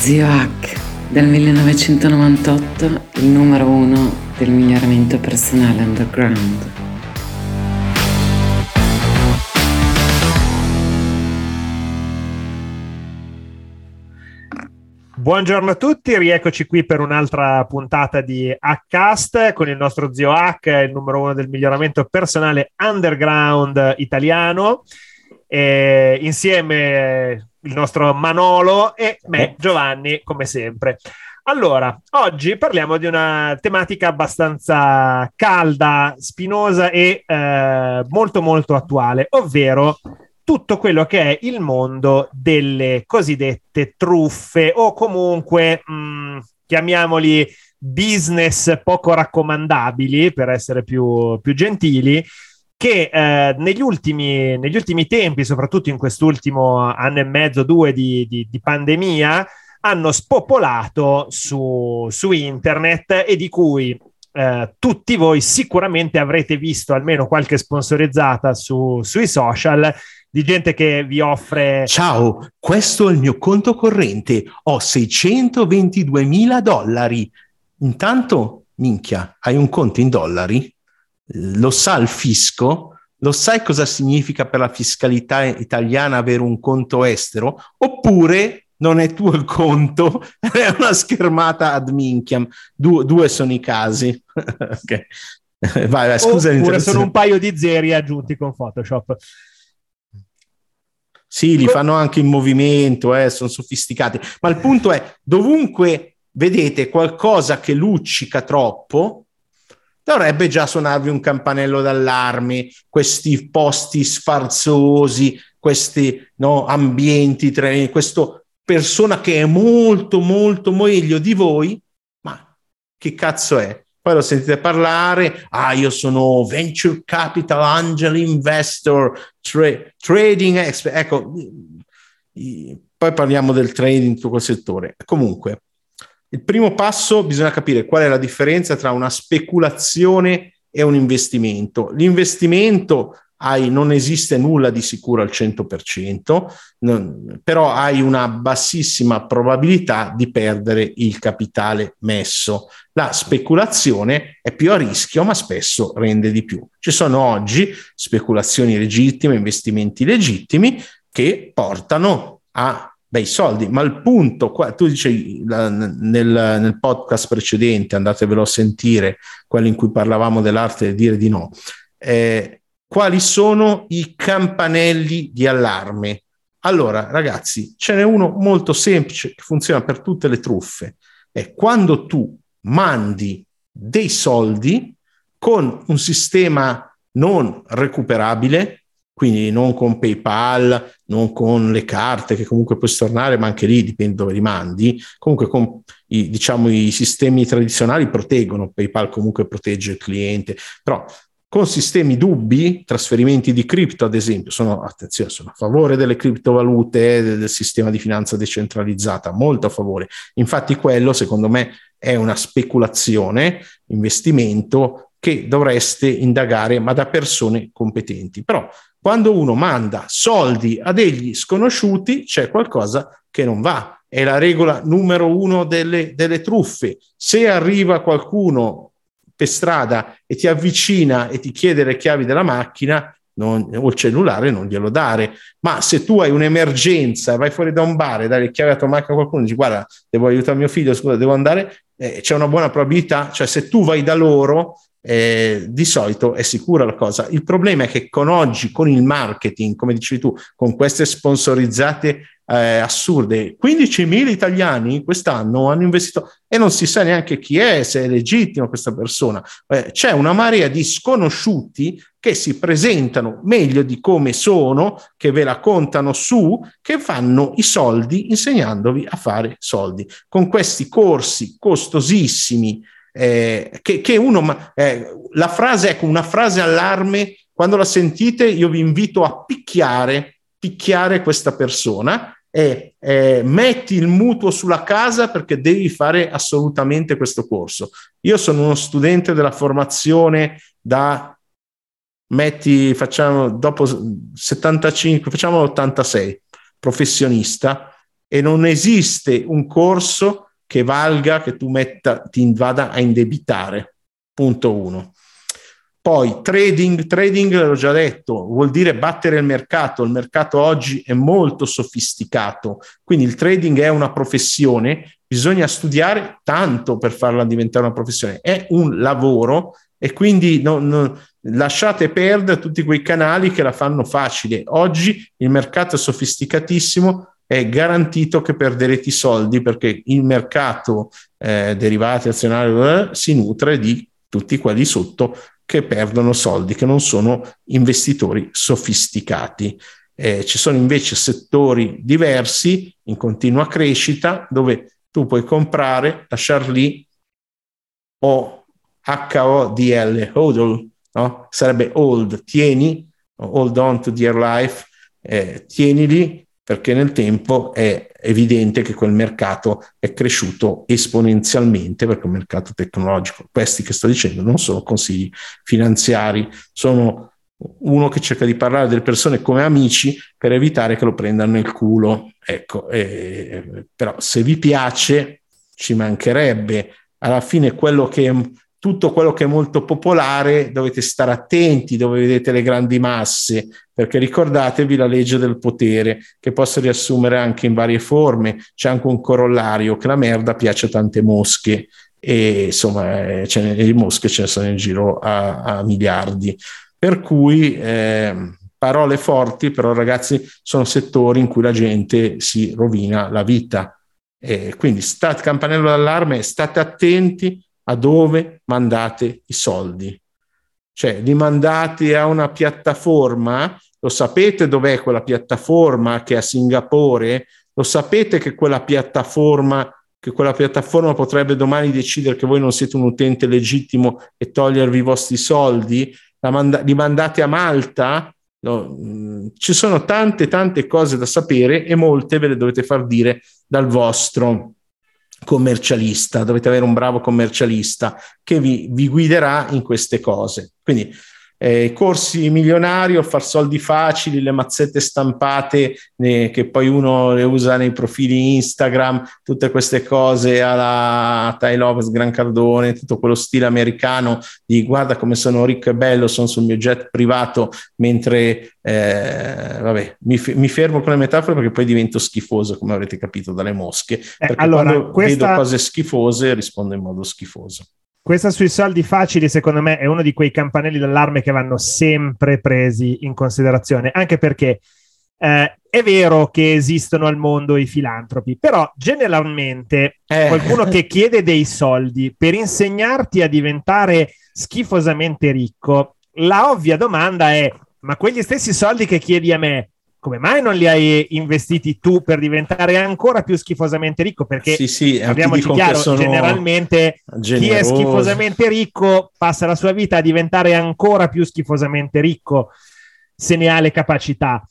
Zio Hack, dal 1998 il numero uno del miglioramento personale underground. Buongiorno a tutti, rieccoci qui per un'altra puntata di Hackcast con il nostro zio Hack, il numero uno del miglioramento personale underground italiano. E insieme il nostro Manolo e me, eh. Giovanni, come sempre. Allora, oggi parliamo di una tematica abbastanza calda, spinosa e eh, molto molto attuale, ovvero tutto quello che è il mondo delle cosiddette truffe o comunque mh, mm, chiamiamoli business poco raccomandabili per essere più, più gentili che eh, negli, ultimi, negli, ultimi, tempi, soprattutto in quest'ultimo anno e mezzo, due di, di, di pandemia, hanno spopolato su, su, internet e di cui eh, tutti voi sicuramente avrete visto almeno qualche sponsorizzata su, sui social di gente che vi offre... Ciao, questo è il mio conto corrente, ho 622 mila dollari. Intanto, minchia, hai un conto in dollari? Lo sa il fisco, lo sai cosa significa per la fiscalità italiana avere un conto estero? Oppure non è tuo il conto, è una schermata ad minchiam. Du- due sono i casi. okay. vai, vai, scusa. Oppure sono un paio di zeri aggiunti con Photoshop. Sì, li fanno anche in movimento, eh, sono sofisticati. Ma il punto è, dovunque vedete qualcosa che luccica troppo, dovrebbe già suonarvi un campanello d'allarme, questi posti sfarzosi, questi no, ambienti, questa persona che è molto, molto meglio di voi, ma che cazzo è? Poi lo sentite parlare, ah io sono venture capital angel investor, tra- trading expert, ecco, poi parliamo del trading in tutto quel settore. Comunque, il primo passo bisogna capire qual è la differenza tra una speculazione e un investimento. L'investimento hai, non esiste nulla di sicuro al 100%, non, però hai una bassissima probabilità di perdere il capitale messo. La speculazione è più a rischio, ma spesso rende di più. Ci sono oggi speculazioni legittime, investimenti legittimi che portano a bei soldi, ma il punto, qua, tu dici nel, nel, podcast precedente, andatevelo a sentire, quello in cui parlavamo dell'arte di dire di no, eh, quali sono i campanelli di allarme? Allora, ragazzi, ce n'è uno molto semplice che funziona per tutte le truffe. È quando tu mandi dei soldi con un sistema non recuperabile, quindi non con PayPal, non con le carte che comunque puoi stornare, ma anche lì dipende dove li mandi. Comunque con i, diciamo, i sistemi tradizionali proteggono, PayPal comunque protegge il cliente, però con sistemi dubbi, trasferimenti di cripto ad esempio, sono, attenzione, sono a favore delle criptovalute, del, sistema di finanza decentralizzata, molto a favore. Infatti quello secondo me è una speculazione, investimento che dovreste indagare, ma da persone competenti. Però quando uno manda soldi a degli sconosciuti c'è qualcosa che non va. È la regola numero uno delle, delle truffe. Se arriva qualcuno per strada e ti avvicina e ti chiede le chiavi della macchina, non, o il cellulare non glielo dare. Ma se tu hai un'emergenza, vai fuori da un bar e dai le chiavi a tua macchina a qualcuno e dici guarda, devo aiutare mio figlio, scusa, devo andare, eh, c'è una buona probabilità, cioè se tu vai da loro eh, di solito è sicura la cosa. Il problema è che con oggi, con il marketing, come dicevi tu, con queste sponsorizzate eh, assurde, 15.000 italiani quest'anno hanno investito e non si sa neanche chi è, se è legittimo questa persona. Eh, c'è una marea di sconosciuti che si presentano meglio di come sono, che ve la contano su, che fanno i soldi insegnandovi a fare soldi. Con questi corsi costosissimi, eh, che, che, uno, eh, la frase, ecco, una frase allarme, quando la sentite io vi invito a picchiare, picchiare questa persona e eh, metti il mutuo sulla casa perché devi fare assolutamente questo corso. Io sono uno studente della formazione da metti, facciamo dopo 75, facciamo l'86, professionista e non esiste un corso che valga che tu metta, ti vada a indebitare. Punto uno. Poi trading, trading l'ho già detto, vuol dire battere il mercato. Il mercato oggi è molto sofisticato, quindi il trading è una professione, bisogna studiare tanto per farla diventare una professione. È un lavoro e quindi non, non, lasciate perdere tutti quei canali che la fanno facile. Oggi il mercato è sofisticatissimo, è garantito che perderete i soldi perché il mercato eh, derivati azionari si nutre di tutti quelli sotto che perdono soldi, che non sono investitori sofisticati. Eh, ci sono invece settori diversi in continua crescita dove tu puoi comprare, lasciar lì o HODL, hodl, no? sarebbe hold, tieni, hold on to dear life, eh, tienili perché nel tempo è evidente che quel mercato è cresciuto esponenzialmente perché è un mercato tecnologico. Questi che sto dicendo non sono consigli finanziari, sono uno che cerca di parlare delle persone come amici per evitare che lo prendano nel culo. Ecco, eh, però se vi piace ci mancherebbe. Alla fine quello che tutto quello che è molto popolare dovete stare attenti dove vedete le grandi masse, perché ricordatevi la legge del potere, che posso riassumere anche in varie forme. C'è anche un corollario che la merda piace a tante mosche e insomma eh, le mosche ce ne sono in giro a, a miliardi. Per cui eh, parole forti, però ragazzi sono settori in cui la gente si rovina la vita. Eh, quindi state campanello d'allarme, state attenti a dove mandate i soldi. Cioè, li mandate a una piattaforma, lo sapete dov'è quella piattaforma che è a Singapore? Lo sapete che quella piattaforma, che quella piattaforma potrebbe domani decidere che voi non siete un utente legittimo e togliervi i vostri soldi? Manda- li mandate a Malta? No, mm, ci sono tante, tante cose da sapere e molte ve le dovete far dire dal vostro commercialista, dovete avere un bravo commercialista che vi, vi guiderà in queste cose. Quindi eh, corsi milionari o far soldi facili, le mazzette stampate eh, che poi uno le usa nei profili Instagram, tutte queste cose alla Ty Lopez, Gran Cardone, tutto quello stile americano di guarda come sono ricco e bello, sono sul mio jet privato, mentre eh, vabbè, mi, mi, fermo con le metafore perché poi divento schifoso, come avrete capito dalle mosche. Eh, perché allora, quando questa... vedo cose schifose rispondo in modo schifoso. Questa sui soldi facili, secondo me, è uno di quei campanelli d'allarme che vanno sempre presi in considerazione, anche perché eh, è vero che esistono al mondo i filantropi, però generalmente eh. qualcuno che chiede dei soldi per insegnarti a diventare schifosamente ricco, la ovvia domanda è: ma quegli stessi soldi che chiedi a me, come mai non li hai investiti tu per diventare ancora più schifosamente ricco? Perché sì, sì, parliamoci chiaro, generalmente generoso. chi è schifosamente ricco passa la sua vita a diventare ancora più schifosamente ricco se ne ha le capacità.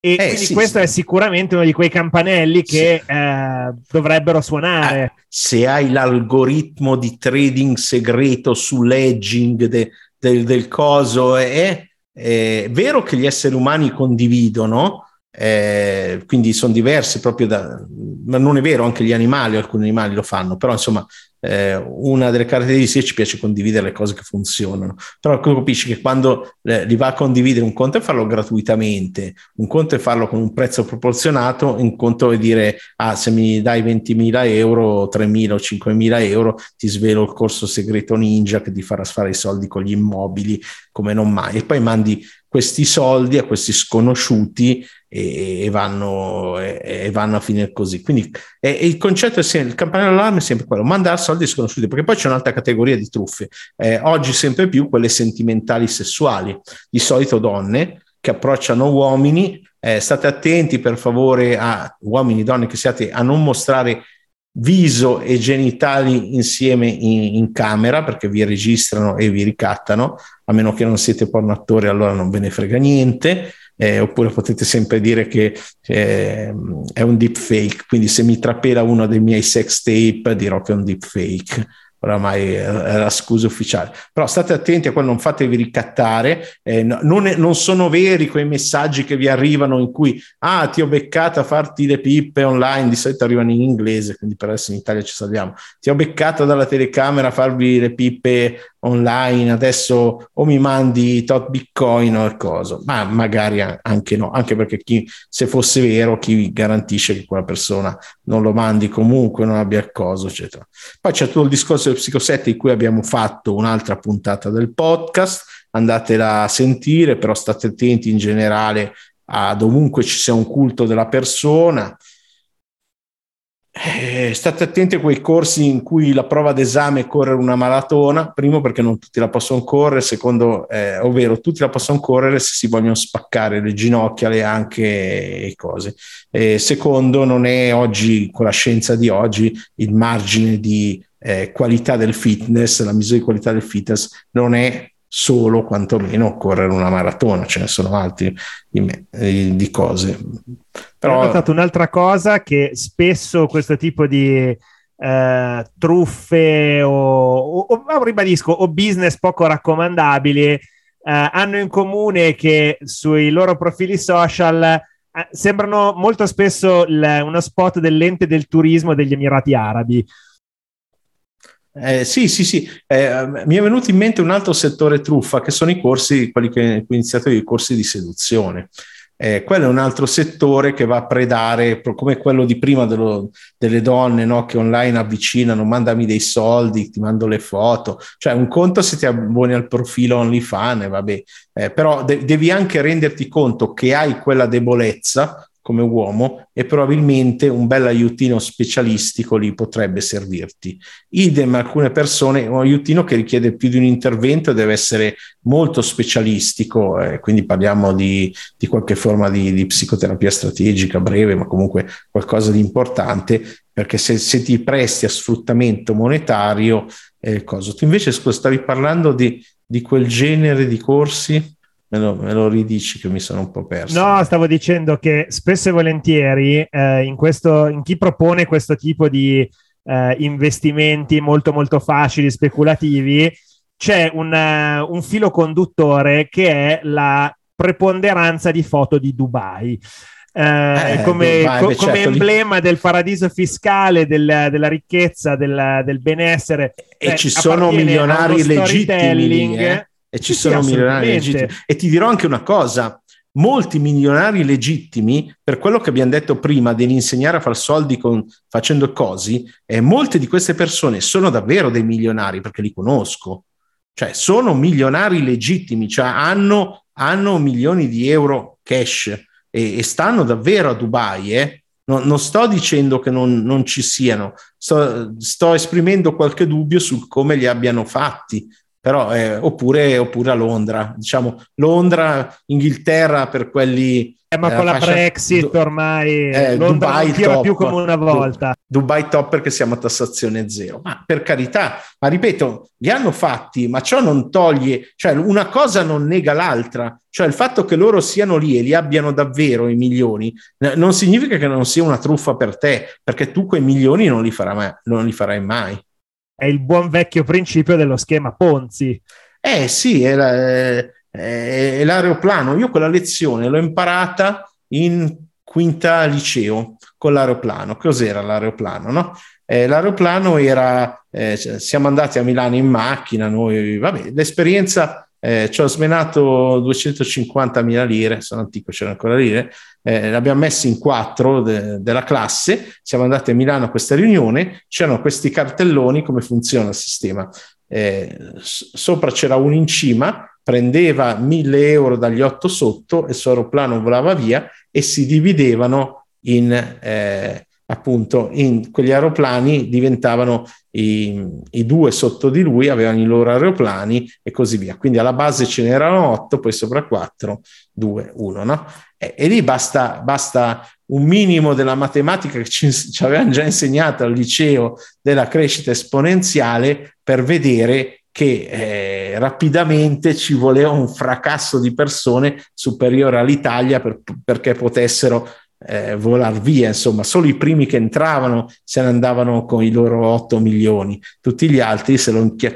E eh, quindi sì, questo sì. è sicuramente uno di quei campanelli che sì. eh, dovrebbero suonare. Eh, se hai l'algoritmo di trading segreto sull'edging de, de, del coso, eh, è vero che gli esseri umani condividono, eh, quindi sono diversi proprio da, ma non è vero, anche gli animali, alcuni animali lo fanno, però insomma eh, una delle caratteristiche ci piace condividere le cose che funzionano, però capisci che quando eh, li va a condividere un conto è farlo gratuitamente, un conto è farlo con un prezzo proporzionato, un conto è dire ah se mi dai 20.000 euro, 3.000 o 5.000 euro ti svelo il corso segreto ninja che ti farà fare i soldi con gli immobili come non mai. E poi mandi questi soldi a questi sconosciuti e, e, vanno, e, e vanno, a finire così. Quindi e, il concetto è sempre, il campanello d'allarme è sempre quello, mandare soldi sconosciuti, perché poi c'è un'altra categoria di truffe, eh, oggi sempre più quelle sentimentali sessuali, di solito donne che approcciano uomini, eh, state attenti per favore a uomini, donne che siate, a non mostrare viso e genitali insieme in, in, camera perché vi registrano e vi ricattano, a meno che non siete porno attori, allora non ve ne frega niente. Eh, oppure potete sempre dire che eh, è un deepfake, quindi se mi trapela uno dei miei sex tape dirò che è un deepfake. Oramai è la scusa ufficiale. Però state attenti a quello, non fatevi ricattare, eh, non, è, non, sono veri quei messaggi che vi arrivano in cui ah ti ho beccato a farti le pippe online, di solito arrivano in inglese, quindi per adesso in Italia ci salviamo, ti ho beccato dalla telecamera a farvi le pippe online, adesso o mi mandi tot bitcoin o cosa, ma magari anche no, anche perché chi, se fosse vero, chi garantisce che quella persona non lo mandi comunque, non abbia il coso, eccetera. Poi c'è tutto il discorso del psicosette di cui abbiamo fatto un'altra puntata del podcast, andatela a sentire, però state attenti in generale a dovunque ci sia un culto della persona, eh, state attenti a quei corsi in cui la prova d'esame è correre una maratona, primo perché non tutti la possono correre, secondo, eh, ovvero tutti la possono correre se si vogliono spaccare le ginocchia, le anche e cose. Eh, secondo, non è oggi, con la scienza di oggi, il margine di eh, qualità del fitness, la misura di qualità del fitness non è solo quantomeno correre una maratona, ce ne sono altri di, eh, di cose. Però... Ho notato un'altra cosa che spesso questo tipo di eh, truffe o, o, o, ribadisco, o business poco raccomandabili eh, hanno in comune che sui loro profili social eh, sembrano molto spesso l- uno spot dell'ente del turismo degli Emirati Arabi eh, sì, sì, sì. Eh, mi è venuto in mente un altro settore truffa, che sono i corsi, quelli che ho iniziato i corsi di seduzione. Eh, quello è un altro settore che va a predare, come quello di prima dello, delle donne no? che online avvicinano, mandami dei soldi, ti mando le foto. Cioè, un conto se ti abboni al profilo OnlyFans, vabbè, eh, però de- devi anche renderti conto che hai quella debolezza come uomo e probabilmente un bel aiutino specialistico lì potrebbe servirti. Idem alcune persone, un aiutino che richiede più di un intervento deve essere molto specialistico, eh, quindi parliamo di, di qualche forma di, di, psicoterapia strategica breve, ma comunque qualcosa di importante, perché se, se ti presti a sfruttamento monetario, eh, cosa. Tu invece scusa, stavi parlando di, di quel genere di corsi? Me lo, me lo, ridici che mi sono un po' perso. No, stavo dicendo che spesso e volentieri eh, in, questo, in, chi propone questo tipo di eh, investimenti molto molto facili, speculativi, c'è un, uh, un, filo conduttore che è la preponderanza di foto di Dubai. Eh, eh, come, Dubai, co- come certo, emblema lì... del paradiso fiscale, del, della ricchezza, del, del benessere. E eh, ci sono milionari legittimi. Lì, eh? E ci sì, sono sì, milionari legittimi. E ti dirò anche una cosa, molti milionari legittimi, per quello che abbiamo detto prima dell'insegnare a far soldi con, facendo cosi, eh, molte di queste persone sono davvero dei milionari perché li conosco. Cioè, sono milionari legittimi, cioè hanno, hanno milioni di euro cash e, e stanno davvero a Dubai, eh? non, non, sto dicendo che non, non ci siano, sto, sto, esprimendo qualche dubbio sul come li abbiano fatti, però eh, oppure, oppure, a Londra, diciamo Londra, Inghilterra per quelli... Eh, ma con la Brexit du- ormai eh, Londra Dubai non tira top, più come una volta. Du- Dubai top perché siamo a tassazione zero. Ma per carità, ma ripeto, li hanno fatti, ma ciò non toglie, cioè una cosa non nega l'altra. Cioè il fatto che loro siano lì e li abbiano davvero i milioni eh, non significa che non sia una truffa per te, perché tu quei milioni non li, mai, non li farai mai è il buon vecchio principio dello schema Ponzi. Eh sì, è, la, è, è l'aeroplano. Io quella lezione l'ho imparata in quinta liceo con l'aeroplano. Cos'era l'aeroplano? No? Eh, l'aeroplano era, eh, siamo andati a Milano in macchina, noi, vabbè, l'esperienza eh, ci ho smenato 250.000 lire, sono antico, c'erano ancora lire, eh, l'abbiamo messo in quattro de- della classe, siamo andati a Milano a questa riunione, c'erano questi cartelloni, come funziona il sistema? Eh, sopra c'era uno in cima, prendeva 1000 euro dagli otto sotto e il suo aeroplano volava via e si dividevano in eh, appunto in quegli aeroplani diventavano i, i, due sotto di lui, avevano i loro aeroplani e così via. Quindi alla base ce n'erano otto, poi sopra quattro, due, uno, no? E, e lì basta, basta, un minimo della matematica che ci, ci avevano già insegnato al liceo della crescita esponenziale per vedere che eh, rapidamente ci voleva un fracasso di persone superiore all'Italia per, perché potessero eh, volar via, insomma, solo i primi che entravano se ne andavano con i loro 8 milioni, tutti gli altri se lo inchia-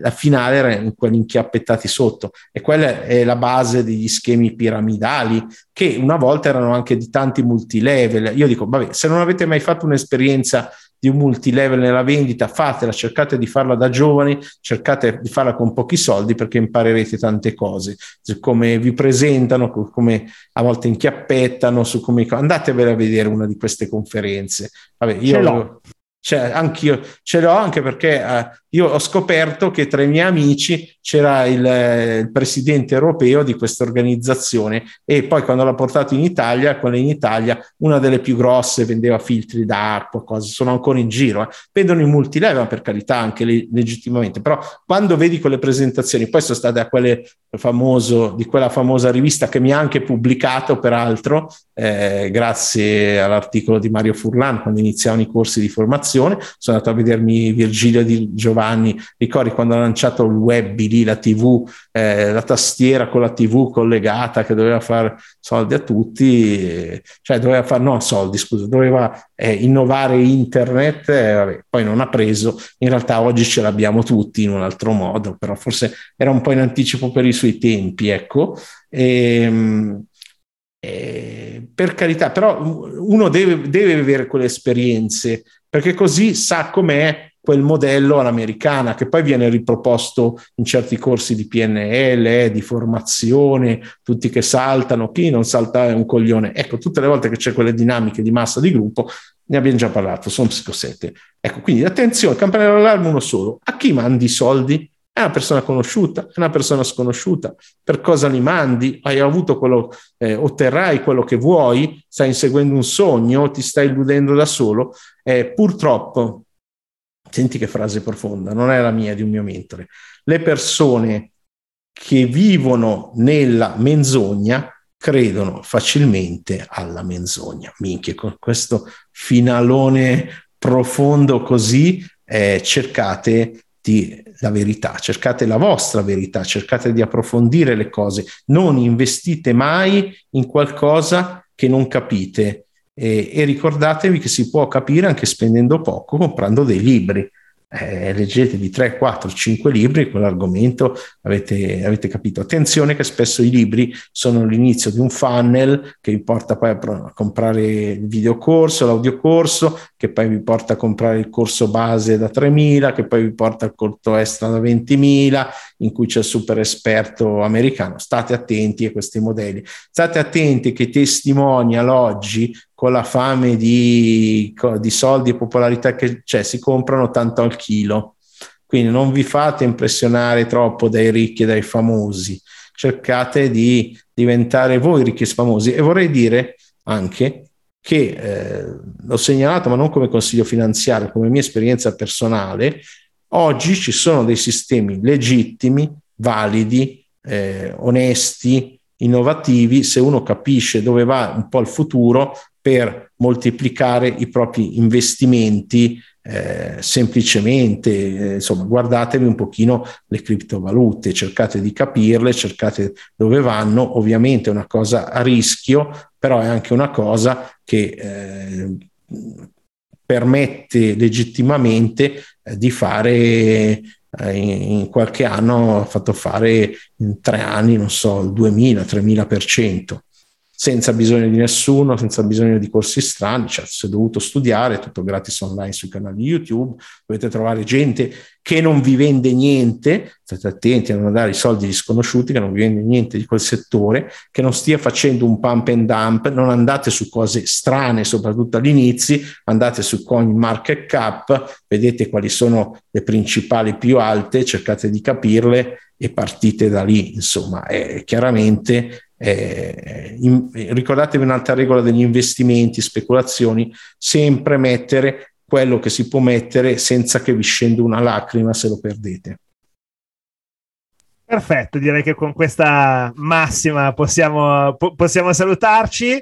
la finale era in quelli inchiappettati sotto e quella è la base degli schemi piramidali che una volta erano anche di tanti multilevel. Io dico, vabbè, se non avete mai fatto un'esperienza di un multilevel nella vendita, fatela, cercate di farla da giovani, cercate di farla con pochi soldi perché imparerete tante cose, su come vi presentano, come a volte inchiappettano, su come andatevela a vedere una di queste conferenze. Vabbè, io cioè, anch'io ce l'ho anche perché eh, io ho scoperto che tra i miei amici c'era il, eh, il, presidente europeo di questa organizzazione e poi quando l'ha portato in Italia, quella in Italia, una delle più grosse vendeva filtri d'acqua, cose, sono ancora in giro, eh. vendono in multilevel per carità anche le, legittimamente, però quando vedi quelle presentazioni, poi sono state a quelle famoso, di quella famosa rivista che mi ha anche pubblicato peraltro, eh, grazie all'articolo di Mario Furlan quando iniziavano i corsi di formazione, sono andato a vedermi Virgilio di Giovanni, ricordi quando ha lanciato il web lì, la tv, eh, la tastiera con la tv collegata che doveva fare soldi a tutti, eh, cioè doveva fare, no soldi scusa, doveva eh, innovare internet, eh, vabbè, poi non ha preso, in realtà oggi ce l'abbiamo tutti in un altro modo, però forse era un po' in anticipo per i suoi tempi, ecco. E, ehm, eh, per carità, però uno deve, deve avere quelle esperienze perché così sa com'è quel modello all'americana che poi viene riproposto in certi corsi di PNL, di formazione, tutti che saltano, chi non salta è un coglione. Ecco, tutte le volte che c'è quelle dinamiche di massa di gruppo, ne abbiamo già parlato, sono psicosette. Ecco, quindi attenzione, campanello d'allarme uno solo. A chi mandi i soldi? È una persona conosciuta, è una persona sconosciuta. Per cosa li mandi? Hai avuto quello, eh, otterrai quello che vuoi? Stai inseguendo un sogno? Ti stai illudendo da solo? Eh, purtroppo, senti che frase profonda, non è la mia, di un mio mentore. Le persone che vivono nella menzogna credono facilmente alla menzogna. Minchia, con questo finalone profondo così eh, cercate di la verità, cercate la vostra verità, cercate di approfondire le cose, non investite mai in qualcosa che non capite. E, e ricordatevi che si può capire anche spendendo poco, comprando dei libri eh, leggetevi 3, 4, 5 libri, quell'argomento avete, avete capito. Attenzione che spesso i libri sono l'inizio di un funnel che vi porta poi a, a comprare il videocorso, l'audiocorso, che poi vi porta a comprare il corso base da 3.000, che poi vi porta al corso extra da 20.000, in cui c'è il super esperto americano. State attenti a questi modelli. State attenti che i testimonial oggi con la fame di, di soldi e popolarità che c'è, si comprano tanto al chilo. Quindi non vi fate impressionare troppo dai ricchi e dai famosi, cercate di diventare voi ricchi e famosi. E vorrei dire anche che eh, l'ho segnalato, ma non come consiglio finanziario, come mia esperienza personale, oggi ci sono dei sistemi legittimi, validi, eh, onesti, innovativi, se uno capisce dove va un po' il futuro, per moltiplicare i propri investimenti eh, semplicemente, eh, insomma, guardatevi un pochino le criptovalute, cercate di capirle, cercate dove vanno, ovviamente è una cosa a rischio, però è anche una cosa che eh, permette legittimamente eh, di fare eh, in, qualche anno ha fatto fare in tre anni, non so, il 2000-3000% senza bisogno di nessuno, senza bisogno di corsi strani, cioè se dovuto studiare, tutto gratis online sui canali YouTube, dovete trovare gente che non vi vende niente, state attenti a non dare i soldi agli sconosciuti, che non vi vende niente di quel settore, che non stia facendo un pump and dump, non andate su cose strane, soprattutto all'inizio, andate su coin market cap, vedete quali sono le principali più alte, cercate di capirle e partite da lì, insomma, è chiaramente eh, in, ricordatevi un'altra regola degli investimenti, speculazioni, sempre mettere quello che si può mettere senza che vi scenda una lacrima se lo perdete. Perfetto, direi che con questa massima possiamo, po- possiamo salutarci.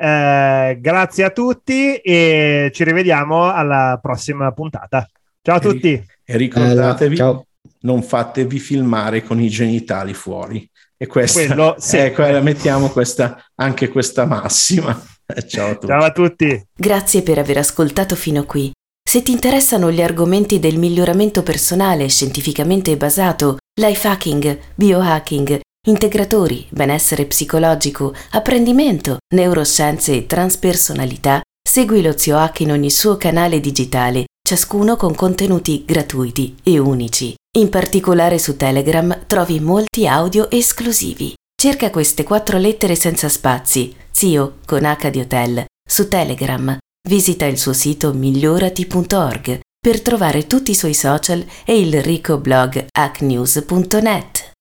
Eh, grazie a tutti e ci rivediamo alla prossima puntata. Ciao a tutti. E ricordatevi, eh, non fatevi filmare con i genitali fuori. E questa, Quello, sì. ecco, mettiamo questa, anche questa massima. Ciao a tutti. Ciao a tutti. Grazie per aver ascoltato fino qui. Se ti interessano gli argomenti del miglioramento personale scientificamente basato, life hacking, biohacking, integratori, benessere psicologico, apprendimento, neuroscienze e transpersonalità, segui lo Zio Hack in ogni suo canale digitale, ciascuno con contenuti gratuiti e unici. In particolare su Telegram trovi molti audio esclusivi. Cerca queste quattro lettere senza spazi, Zio con H di Hotel, su Telegram. Visita il suo sito migliorati.org per trovare tutti i suoi social e il ricco blog hacknews.net.